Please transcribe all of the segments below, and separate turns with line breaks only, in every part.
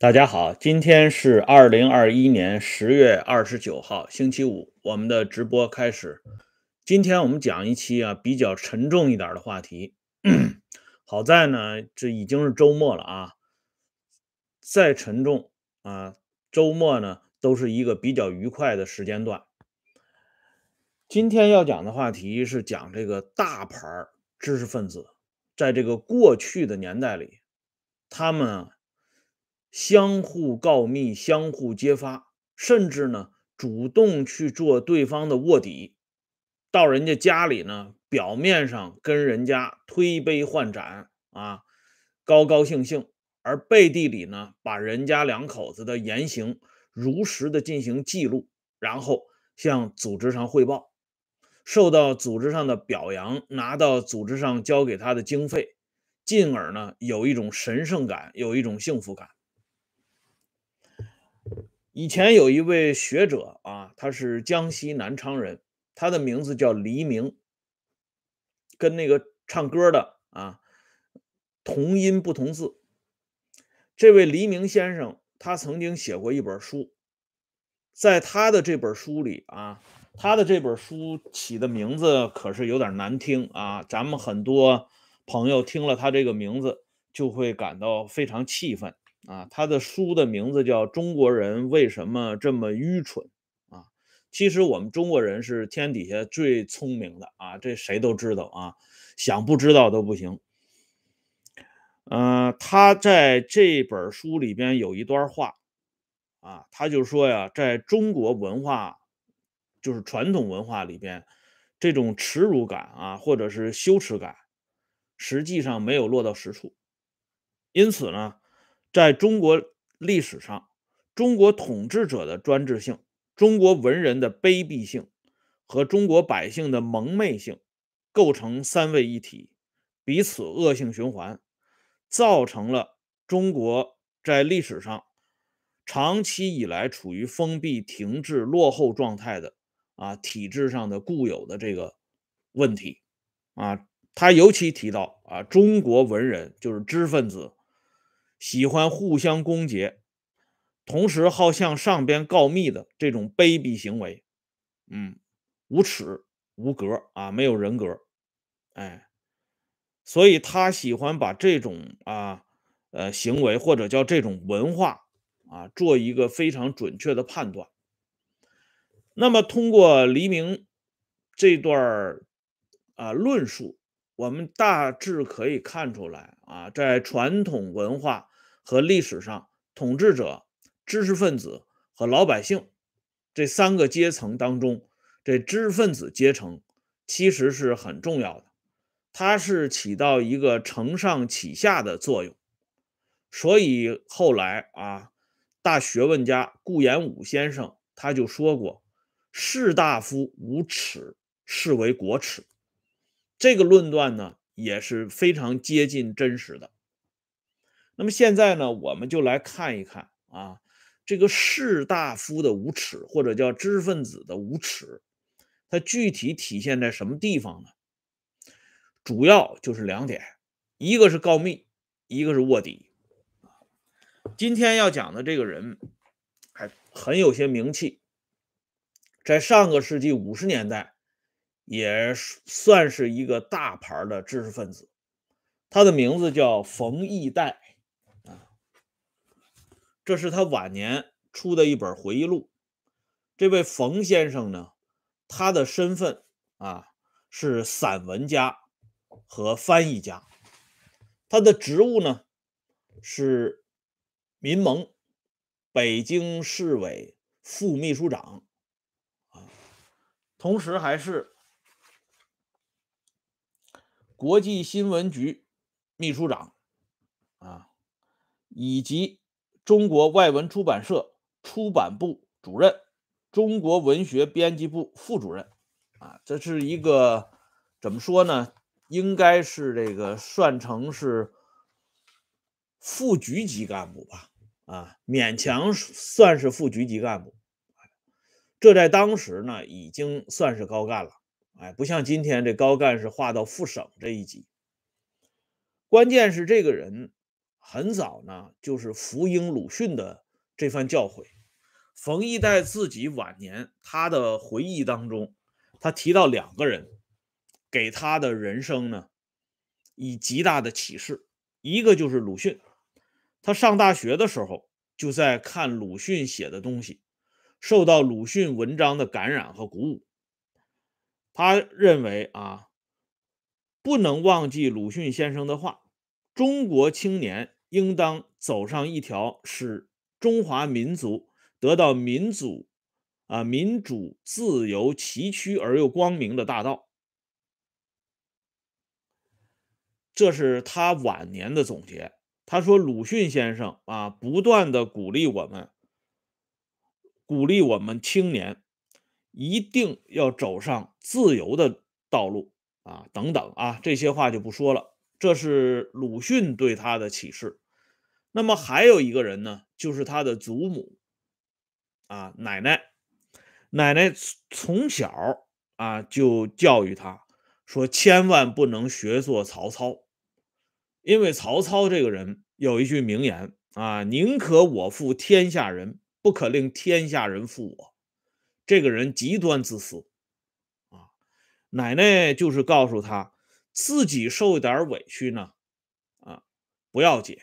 大家好，今天是二零二一年十月二十九号，星期五，我们的直播开始。今天我们讲一期啊比较沉重一点的话题。好在呢，这已经是周末了啊，再沉重啊，周末呢都是一个比较愉快的时间段。今天要讲的话题是讲这个大牌知识分子，在这个过去的年代里，他们。相互告密，相互揭发，甚至呢主动去做对方的卧底，到人家家里呢，表面上跟人家推杯换盏啊，高高兴兴，而背地里呢，把人家两口子的言行如实的进行记录，然后向组织上汇报，受到组织上的表扬，拿到组织上交给他的经费，进而呢有一种神圣感，有一种幸福感。以前有一位学者啊，他是江西南昌人，他的名字叫黎明，跟那个唱歌的啊同音不同字。这位黎明先生，他曾经写过一本书，在他的这本书里啊，他的这本书起的名字可是有点难听啊，咱们很多朋友听了他这个名字就会感到非常气愤。啊，他的书的名字叫《中国人为什么这么愚蠢》啊。其实我们中国人是天底下最聪明的啊，这谁都知道啊，想不知道都不行。嗯，他在这本书里边有一段话啊，他就说呀，在中国文化，就是传统文化里边，这种耻辱感啊，或者是羞耻感，实际上没有落到实处，因此呢。在中国历史上，中国统治者的专制性、中国文人的卑鄙性和中国百姓的蒙昧性构成三位一体，彼此恶性循环，造成了中国在历史上长期以来处于封闭、停滞、落后状态的啊体制上的固有的这个问题啊。他尤其提到啊，中国文人就是知识分子。喜欢互相攻讦，同时好向上边告密的这种卑鄙行为，嗯，无耻无格啊，没有人格，哎，所以他喜欢把这种啊呃行为或者叫这种文化啊做一个非常准确的判断。那么通过黎明这段啊论述，我们大致可以看出来啊，在传统文化。和历史上，统治者、知识分子和老百姓这三个阶层当中，这知识分子阶层其实是很重要的，它是起到一个承上启下的作用。所以后来啊，大学问家顾炎武先生他就说过：“士大夫无耻，是为国耻。”这个论断呢，也是非常接近真实的。那么现在呢，我们就来看一看啊，这个士大夫的无耻，或者叫知识分子的无耻，它具体体现在什么地方呢？主要就是两点，一个是告密，一个是卧底。今天要讲的这个人还很有些名气，在上个世纪五十年代也算是一个大牌的知识分子，他的名字叫冯异代。这是他晚年出的一本回忆录。这位冯先生呢，他的身份啊是散文家和翻译家，他的职务呢是民盟北京市委副秘书长啊，同时还是国际新闻局秘书长啊，以及。中国外文出版社出版部主任，中国文学编辑部副主任，啊，这是一个怎么说呢？应该是这个算成是副局级干部吧，啊，勉强算是副局级干部。这在当时呢，已经算是高干了，哎，不像今天这高干是划到副省这一级。关键是这个人很早呢就是福音鲁迅的这番教诲。冯一代自己晚年他的回忆当中，他提到两个人给他的人生呢以极大的启示，一个就是鲁迅。他上大学的时候就在看鲁迅写的东西，受到鲁迅文章的感染和鼓舞。他认为啊，不能忘记鲁迅先生的话：中国青年应当走上一条使中华民族得到民主、啊民主、自由、崎岖而又光明的大道。这是他晚年的总结。他说：“鲁迅先生啊，不断的鼓励我们，鼓励我们青年。”一定要走上自由的道路啊！等等啊，这些话就不说了。这是鲁迅对他的启示。那么还有一个人呢，就是他的祖母啊，奶奶。奶奶从小啊就教育他说，千万不能学做曹操，因为曹操这个人有一句名言啊：“宁可我负天下人，不可令天下人负我。”这个人极端自私，啊，奶奶就是告诉他，自己受一点委屈呢，啊，不要紧，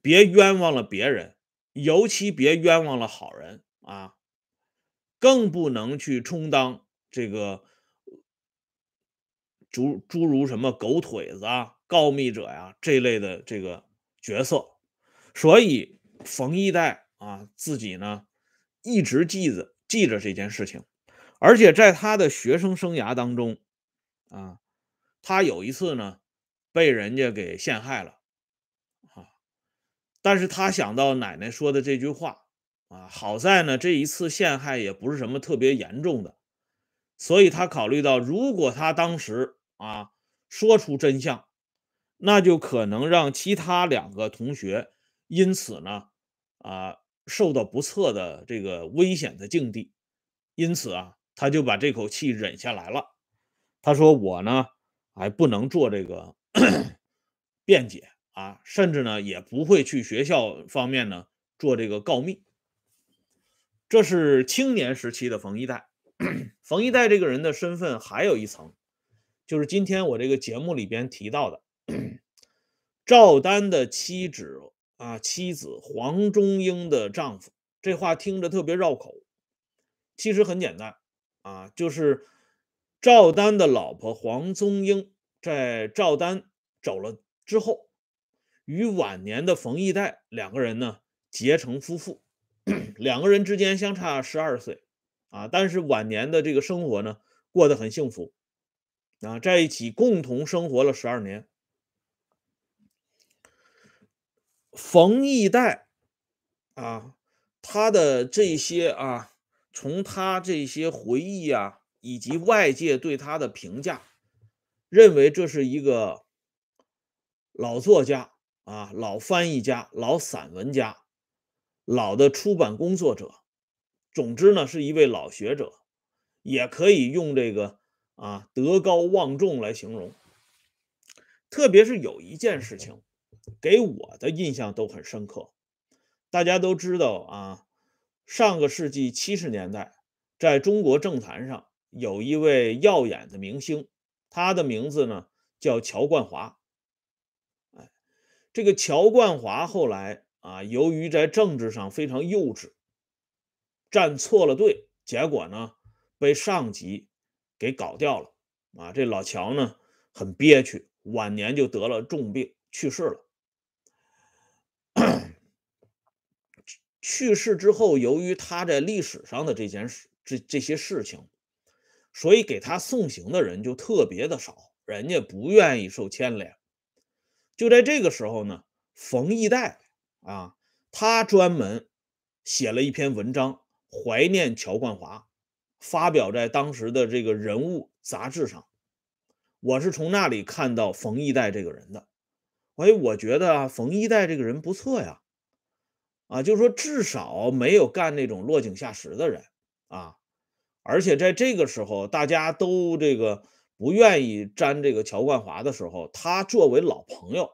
别冤枉了别人，尤其别冤枉了好人啊，更不能去充当这个诸诸如什么狗腿子啊、告密者呀这类的这个角色。所以冯一代啊，自己呢一直记着。记着这件事情，而且在他的学生生涯当中，啊，他有一次呢被人家给陷害了，啊，但是他想到奶奶说的这句话，啊，好在呢这一次陷害也不是什么特别严重的，所以他考虑到，如果他当时啊说出真相，那就可能让其他两个同学因此呢，啊。受到不测的这个危险的境地，因此啊，他就把这口气忍下来了。他说：“我呢，还不能做这个 辩解啊，甚至呢，也不会去学校方面呢做这个告密。”这是青年时期的冯一代。冯一代这个人的身份还有一层，就是今天我这个节目里边提到的赵丹的妻子。啊，妻子黄中英的丈夫，这话听着特别绕口，其实很简单啊，就是赵丹的老婆黄宗英在赵丹走了之后，与晚年的冯一代两个人呢结成夫妇，两个人之间相差十二岁啊，但是晚年的这个生活呢过得很幸福啊，在一起共同生活了十二年。冯一代啊，他的这些啊，从他这些回忆啊，以及外界对他的评价，认为这是一个老作家啊，老翻译家，老散文家，老的出版工作者，总之呢，是一位老学者，也可以用这个啊德高望重来形容。特别是有一件事情。给我的印象都很深刻。大家都知道啊，上个世纪七十年代，在中国政坛上有一位耀眼的明星，他的名字呢叫乔冠华。哎，这个乔冠华后来啊，由于在政治上非常幼稚，站错了队，结果呢被上级给搞掉了。啊，这老乔呢很憋屈，晚年就得了重病去世了。去世之后，由于他在历史上的这件事、这这些事情，所以给他送行的人就特别的少，人家不愿意受牵连。就在这个时候呢，冯一代啊，他专门写了一篇文章怀念乔冠华，发表在当时的这个人物杂志上。我是从那里看到冯一代这个人的，哎，我觉得冯一代这个人不错呀。啊，就是说，至少没有干那种落井下石的人啊，而且在这个时候，大家都这个不愿意沾这个乔冠华的时候，他作为老朋友，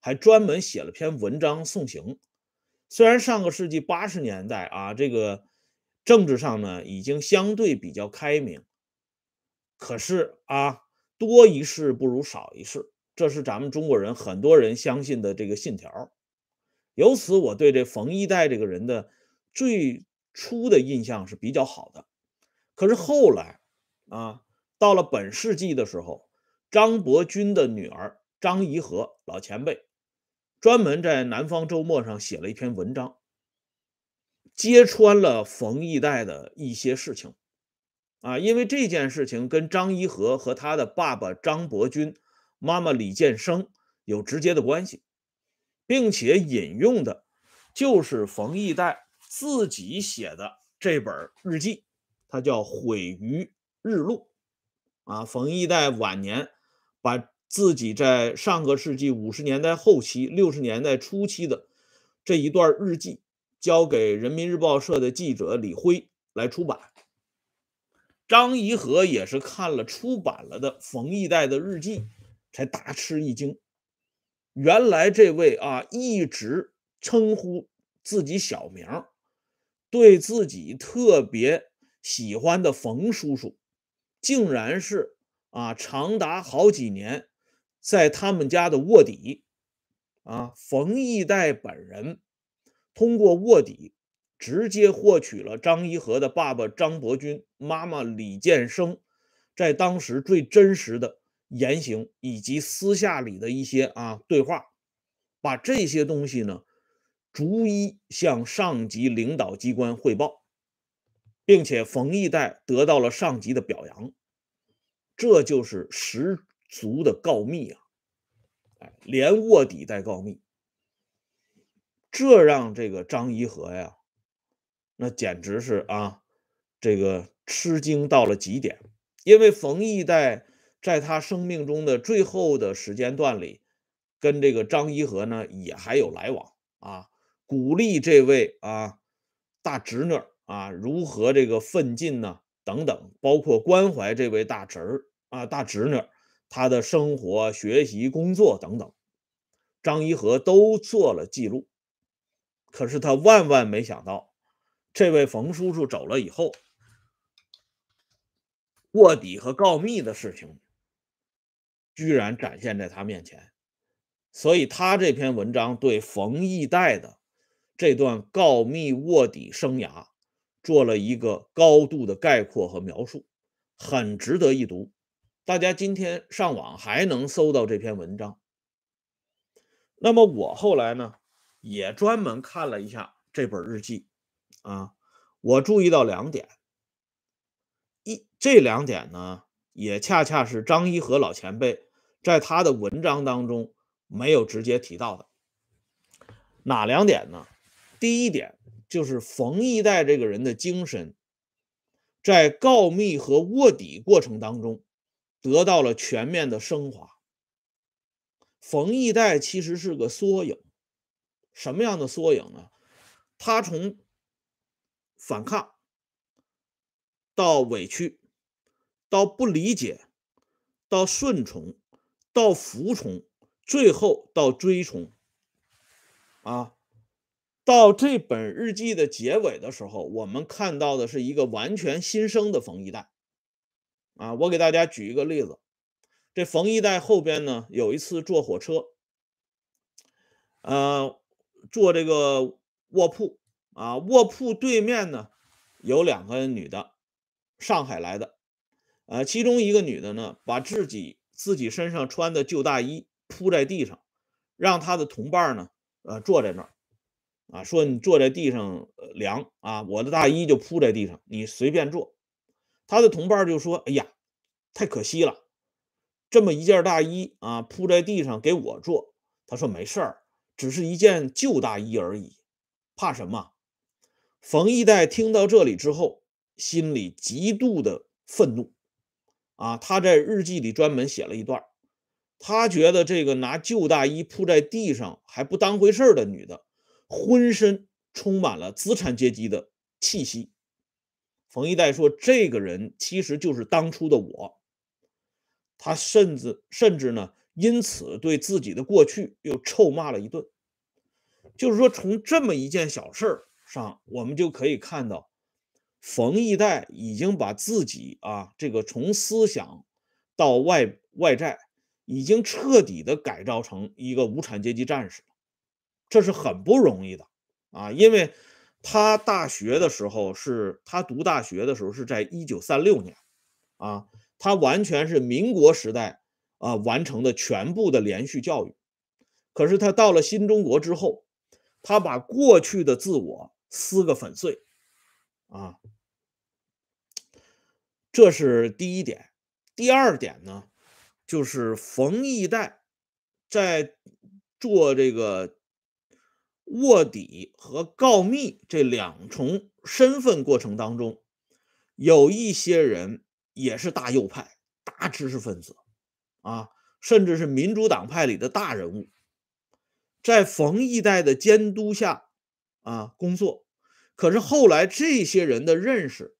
还专门写了篇文章送行。虽然上个世纪八十年代啊，这个政治上呢已经相对比较开明，可是啊，多一事不如少一事，这是咱们中国人很多人相信的这个信条。由此，我对这冯一代这个人的最初的印象是比较好的。可是后来啊，到了本世纪的时候，张伯钧的女儿张怡和老前辈。专门在《南方周末》上写了一篇文章，揭穿了冯一代的一些事情，啊，因为这件事情跟张颐和和他的爸爸张伯钧、妈妈李建生有直接的关系，并且引用的就是冯一代自己写的这本日记，他叫《毁于日落》，啊，冯一代晚年把。自己在上个世纪五十年代后期、六十年代初期的这一段日记，交给人民日报社的记者李辉来出版。张颐和也是看了出版了的冯一代的日记，才大吃一惊。原来这位啊，一直称呼自己小名，对自己特别喜欢的冯叔叔，竟然是啊，长达好几年。在他们家的卧底，啊，冯一代本人通过卧底直接获取了张一和的爸爸张伯钧、妈妈李建生在当时最真实的言行以及私下里的一些啊对话，把这些东西呢逐一向上级领导机关汇报，并且冯一代得到了上级的表扬，这就是十。足的告密啊，哎，连卧底带告密，这让这个张颐和呀，那简直是啊，这个吃惊到了极点。因为冯一代在他生命中的最后的时间段里，跟这个张颐和呢也还有来往啊，鼓励这位啊大侄女啊如何这个奋进呢，等等，包括关怀这位大侄儿啊大侄女。他的生活、学习、工作等等，张一和都做了记录。可是他万万没想到，这位冯叔叔走了以后，卧底和告密的事情居然展现在他面前。所以，他这篇文章对冯一代的这段告密卧底生涯做了一个高度的概括和描述，很值得一读。大家今天上网还能搜到这篇文章。那么我后来呢，也专门看了一下这本日记，啊，我注意到两点，一这两点呢，也恰恰是张一和老前辈在他的文章当中没有直接提到的。哪两点呢？第一点就是冯一代这个人的精神，在告密和卧底过程当中。得到了全面的升华。冯一代其实是个缩影，什么样的缩影呢？他从反抗到委屈，到不理解，到顺从，到服从，最后到追从。啊，到这本日记的结尾的时候，我们看到的是一个完全新生的冯一代。啊，我给大家举一个例子，这冯一代后边呢，有一次坐火车，呃，坐这个卧铺。啊，卧铺对面呢有两个女的，上海来的，呃，其中一个女的呢，把自己自己身上穿的旧大衣铺在地上，让她的同伴呢，呃，坐在那儿，啊，说你坐在地上凉啊，我的大衣就铺在地上，你随便坐。他的同伴就说：“哎呀，太可惜了，这么一件大衣啊，铺在地上给我做。”他说：“没事儿，只是一件旧大衣而已，怕什么？”冯一代听到这里之后，心里极度的愤怒啊！他在日记里专门写了一段，他觉得这个拿旧大衣铺在地上还不当回事的女的，浑身充满了资产阶级的气息。冯一代说：“这个人其实就是当初的我。他甚至甚至呢，因此对自己的过去又臭骂了一顿。就是说，从这么一件小事儿上，我们就可以看到，冯一代已经把自己啊，这个从思想到外外在，已经彻底的改造成一个无产阶级战士了，这是很不容易的啊，因为他大学的时候是他读大学的时候是在一九三六年，啊，他完全是民国时代啊完成的全部的连续教育，可是他到了新中国之后。他把过去的自我撕个粉碎，啊，这是第一点。第二点呢，就是冯一代在做这个卧底和告密这两重身份过程当中，有一些人也是大右派、大知识分子，啊，甚至是民主党派里的大人物。在冯一代的监督下，啊，工作，可是后来这些人的认识，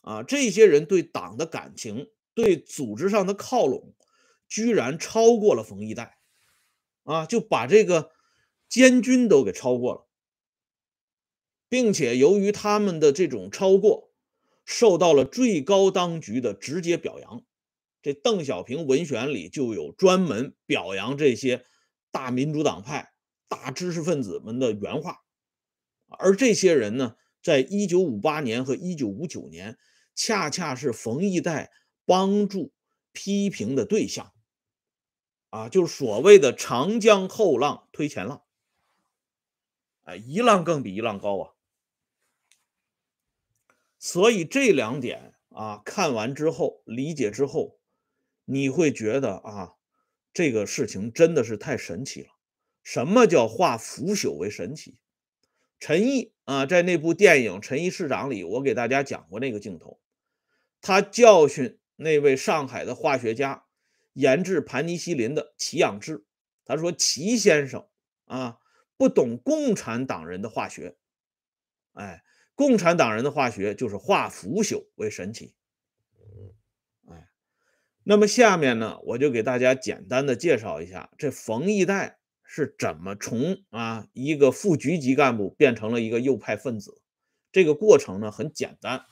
啊，这些人对党的感情，对组织上的靠拢，居然超过了冯一代，啊，就把这个监军都给超过了，并且由于他们的这种超过，受到了最高当局的直接表扬。这邓小平文选里就有专门表扬这些大民主党派。大知识分子们的原话，而这些人呢，在一九五八年和一九五九年，恰恰是冯一代帮助批评的对象，啊，就是所谓的“长江后浪推前浪”，哎，一浪更比一浪高啊！所以这两点啊，看完之后，理解之后，你会觉得啊，这个事情真的是太神奇了。什么叫化腐朽为神奇？陈毅啊，在那部电影《陈毅市长》里，我给大家讲过那个镜头。他教训那位上海的化学家研制盘尼西林的齐养志，他说：“齐先生啊，不懂共产党人的化学。哎，共产党人的化学就是化腐朽为神奇。哎，那么下面呢，我就给大家简单的介绍一下这冯一代。”是怎么从啊一个副局级干部变成了一个右派分子？这个过程呢很简单，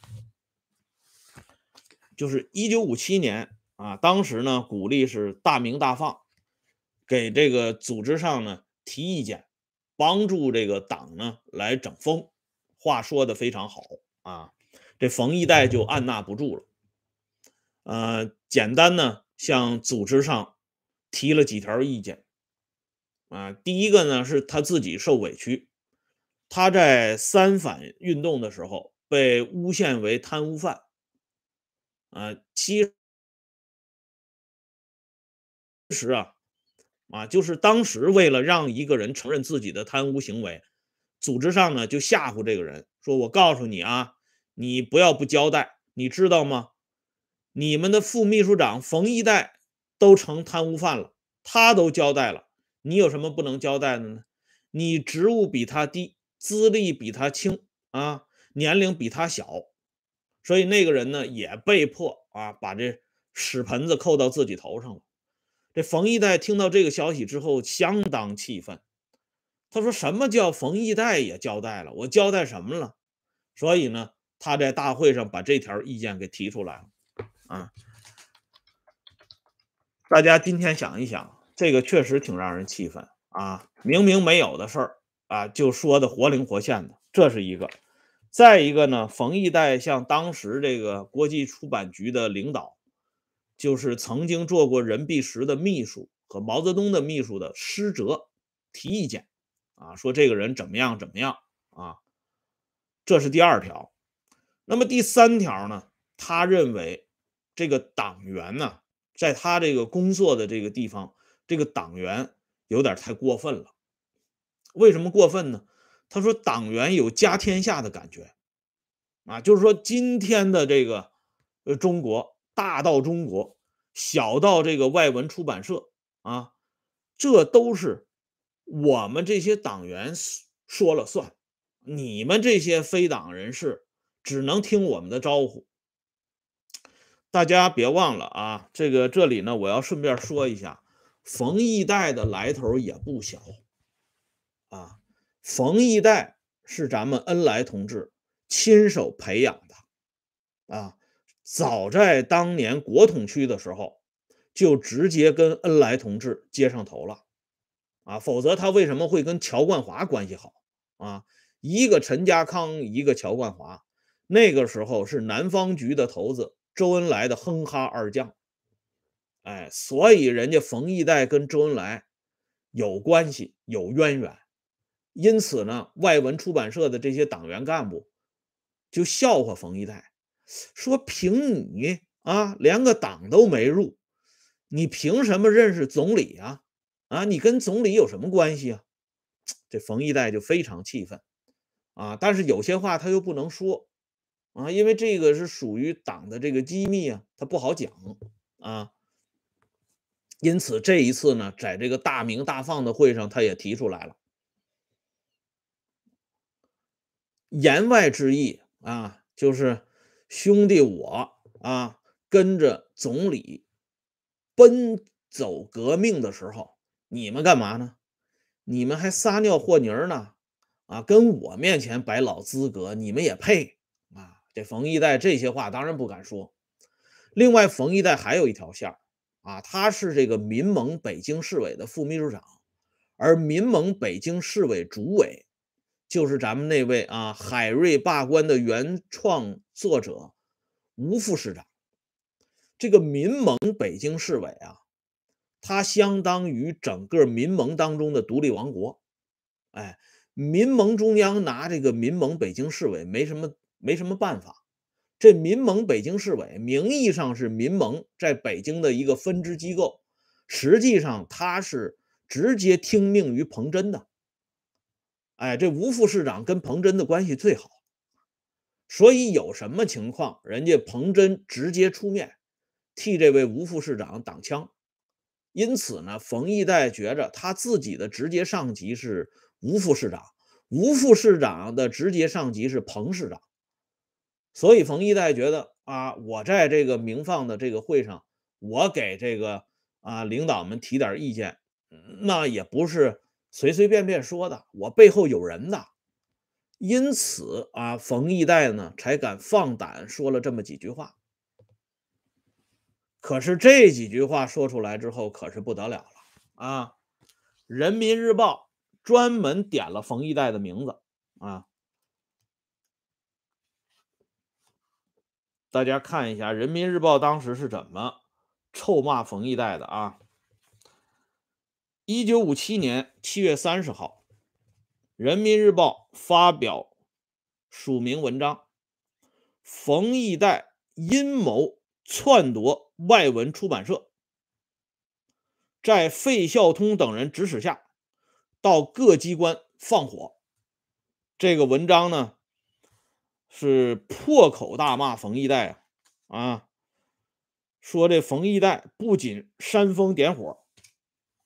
就是一九五七年啊，当时呢鼓励是大鸣大放，给这个组织上呢提意见，帮助这个党呢来整风，话说的非常好啊。这冯一代就按捺不住了，呃，简单呢向组织上提了几条意见。啊，第一个呢是他自己受委屈，他在三反运动的时候被诬陷为贪污犯，啊，其实啊，啊，就是当时为了让一个人承认自己的贪污行为，组织上呢就吓唬这个人，说我告诉你啊，你不要不交代，你知道吗？你们的副秘书长冯一代都成贪污犯了，他都交代了。你有什么不能交代的呢？你职务比他低，资历比他轻啊，年龄比他小，所以那个人呢也被迫啊把这屎盆子扣到自己头上了。这冯一代听到这个消息之后相当气愤，他说：“什么叫冯一代也交代了？我交代什么了？”所以呢，他在大会上把这条意见给提出来了。啊，大家今天想一想。这个确实挺让人气愤啊！明明没有的事儿啊，就说的活灵活现的，这是一个。再一个呢，冯一代向当时这个国际出版局的领导，就是曾经做过任弼时的秘书和毛泽东的秘书的施哲提意见啊，说这个人怎么样怎么样啊。这是第二条。那么第三条呢？他认为这个党员呢，在他这个工作的这个地方。这个党员有点太过分了，为什么过分呢？他说党员有家天下的感觉，啊，就是说今天的这个呃中国，大到中国，小到这个外文出版社啊，这都是我们这些党员说了算，你们这些非党人士只能听我们的招呼。大家别忘了啊，这个这里呢，我要顺便说一下。冯玉带的来头也不小啊。冯玉带是咱们恩来同志亲手培养的啊，早在当年国统区的时候，就直接跟恩来同志接上头了啊，否则他为什么会跟乔冠华关系好啊？一个陈家康，一个乔冠华，那个时候是南方局的头子周恩来的哼哈二将，哎，所以人家冯玉代跟周恩来有关系，有渊源。因此呢，外文出版社的这些党员干部就笑话冯玉代，说：“凭你啊，连个党都没入，你凭什么认识总理啊？啊，你跟总理有什么关系啊？”这冯玉带就非常气愤啊，但是有些话他又不能说啊，因为这个是属于党的这个机密啊，他不好讲啊。因此这一次呢，在这个大明大放的会上，他也提出来了。言外之意啊，就是兄弟我啊，跟着总理奔走革命的时候，你们干嘛呢？你们还撒尿和泥呢？啊，跟我面前摆老资格，你们也配啊？这冯一代这些话当然不敢说。另外，冯一代还有一条线啊，他是这个民盟北京市委的副秘书长，而民盟北京市委主委。就是咱们那位啊，海瑞罢官的原创作者吴副市长。这个民盟北京市委啊，它相当于整个民盟当中的独立王国。哎，民盟中央拿这个民盟北京市委没什么没什么办法。这民盟北京市委名义上是民盟在北京的一个分支机构，实际上它是直接听命于彭真的。哎，这吴副市长跟彭真的关系最好，所以有什么情况，人家彭真直接出面替这位吴副市长挡枪。因此呢，冯一代觉着他自己的直接上级是吴副市长，吴副市长的直接上级是彭市长，所以冯一代觉得啊，我在这个明放的这个会上，我给这个啊领导们提点意见，那也不是。随随便便说的，我背后有人的，因此啊，冯一代呢才敢放胆说了这么几句话。可是这几句话说出来之后，可是不得了了啊！《人民日报》专门点了冯一代的名字啊，大家看一下《人民日报》当时是怎么臭骂冯一代的啊。一九五七年七月三十号，《人民日报》发表署名文章：“冯玉代阴谋篡夺外文出版社，在费孝通等人指使下，到各机关放火。”这个文章呢，是破口大骂冯玉代啊！啊，说这冯玉代不仅煽风点火。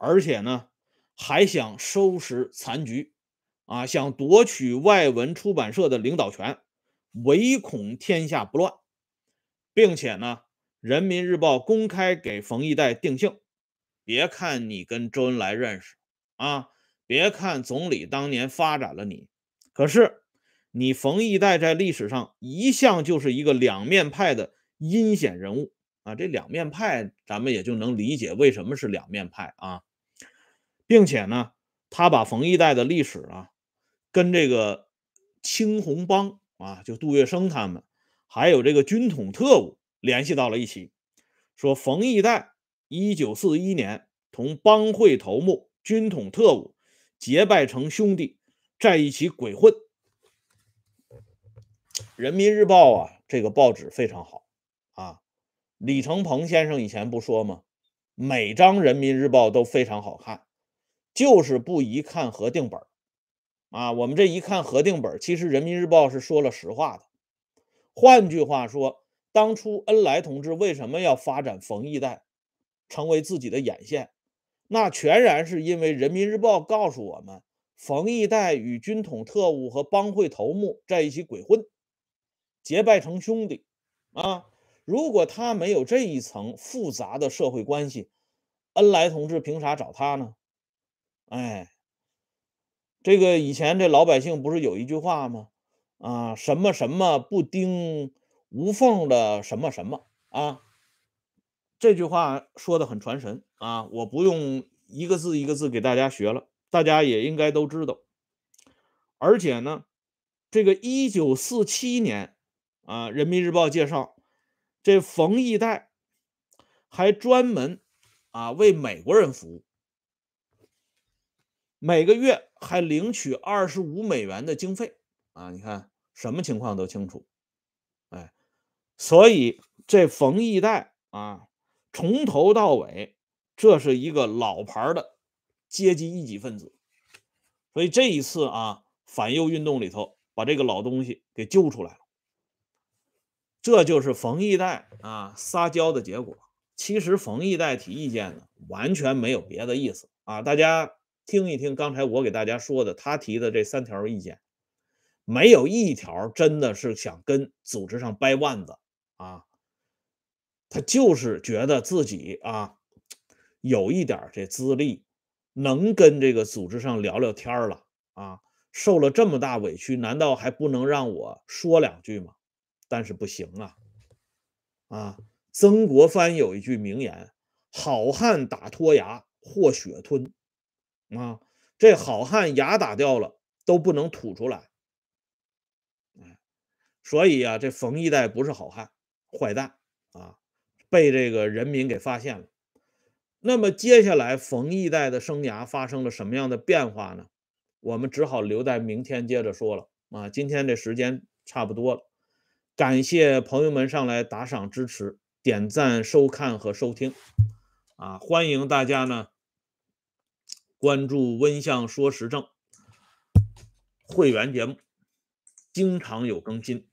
而且呢，还想收拾残局，啊，想夺取外文出版社的领导权，唯恐天下不乱，并且呢，《人民日报》公开给冯玉带定性：别看你跟周恩来认识啊，别看总理当年发展了你，可是你冯玉带在历史上一向就是一个两面派的阴险人物啊。这两面派，咱们也就能理解为什么是两面派啊。并且呢，他把冯玉带的历史啊，跟这个青红帮啊，就杜月笙他们，还有这个军统特务联系到了一起，说冯玉带一九四一年同帮会头目、军统特务结拜成兄弟，在一起鬼混。人民日报啊，这个报纸非常好啊，李承鹏先生以前不说吗？每张人民日报都非常好看。就是不一看核定本啊！我们这一看核定本其实人民日报是说了实话的。换句话说，当初恩来同志为什么要发展冯玉带，成为自己的眼线？那全然是因为人民日报告诉我们，冯玉带与军统特务和帮会头目在一起鬼混，结拜成兄弟啊！如果他没有这一层复杂的社会关系，恩来同志凭啥找他呢？哎，这个以前这老百姓不是有一句话吗？啊，什么什么不丁无缝的什么什么啊？这句话说的很传神啊，我不用一个字一个字给大家学了，大家也应该都知道。而且呢，这个一九四七年啊，《人民日报》介绍，这冯玉带还专门啊为美国人服务，每个月还领取二十五美元的经费啊！你看什么情况都清楚，哎，所以这冯玉带啊。从头到尾，这是一个老牌的阶级异己分子，所以这一次啊，反右运动里头把这个老东西给揪出来了，这就是冯玉带啊撒娇的结果。其实冯玉带提意见呢，完全没有别的意思啊，大家听一听刚才我给大家说的，他提的这三条意见，没有一条真的是想跟组织上掰腕子啊。他就是觉得自己啊，有一点这资历，能跟这个组织上聊聊天了啊。受了这么大委屈，难道还不能让我说两句吗？但是不行啊！啊，曾国藩有一句名言：“好汉打脱牙，或血吞。”啊，这好汉牙打掉了都不能吐出来。所以啊，这冯一代不是好汉，坏蛋啊。被这个人民给发现了，那么接下来冯一代的生涯发生了什么样的变化呢？我们只好留在明天接着说了啊。今天这时间差不多了，感谢朋友们上来打赏支持、点赞、收看和收听啊！欢迎大家呢关注温相说时政会员节目，经常有更新。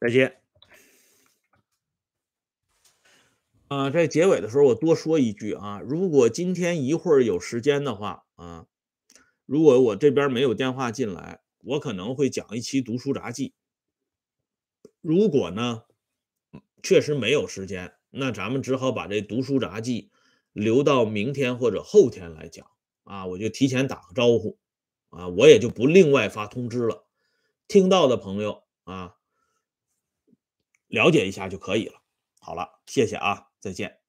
再见。啊，在结尾的时候，我多说一句啊，如果今天一会儿有时间的话啊，如果我这边没有电话进来，我可能会讲一期读书杂记。如果呢，确实没有时间，那咱们只好把这读书杂记留到明天或者后天来讲啊。我就提前打个招呼啊，我也就不另外发通知了。听到的朋友啊。了解一下就可以了。好了，谢谢啊，再见。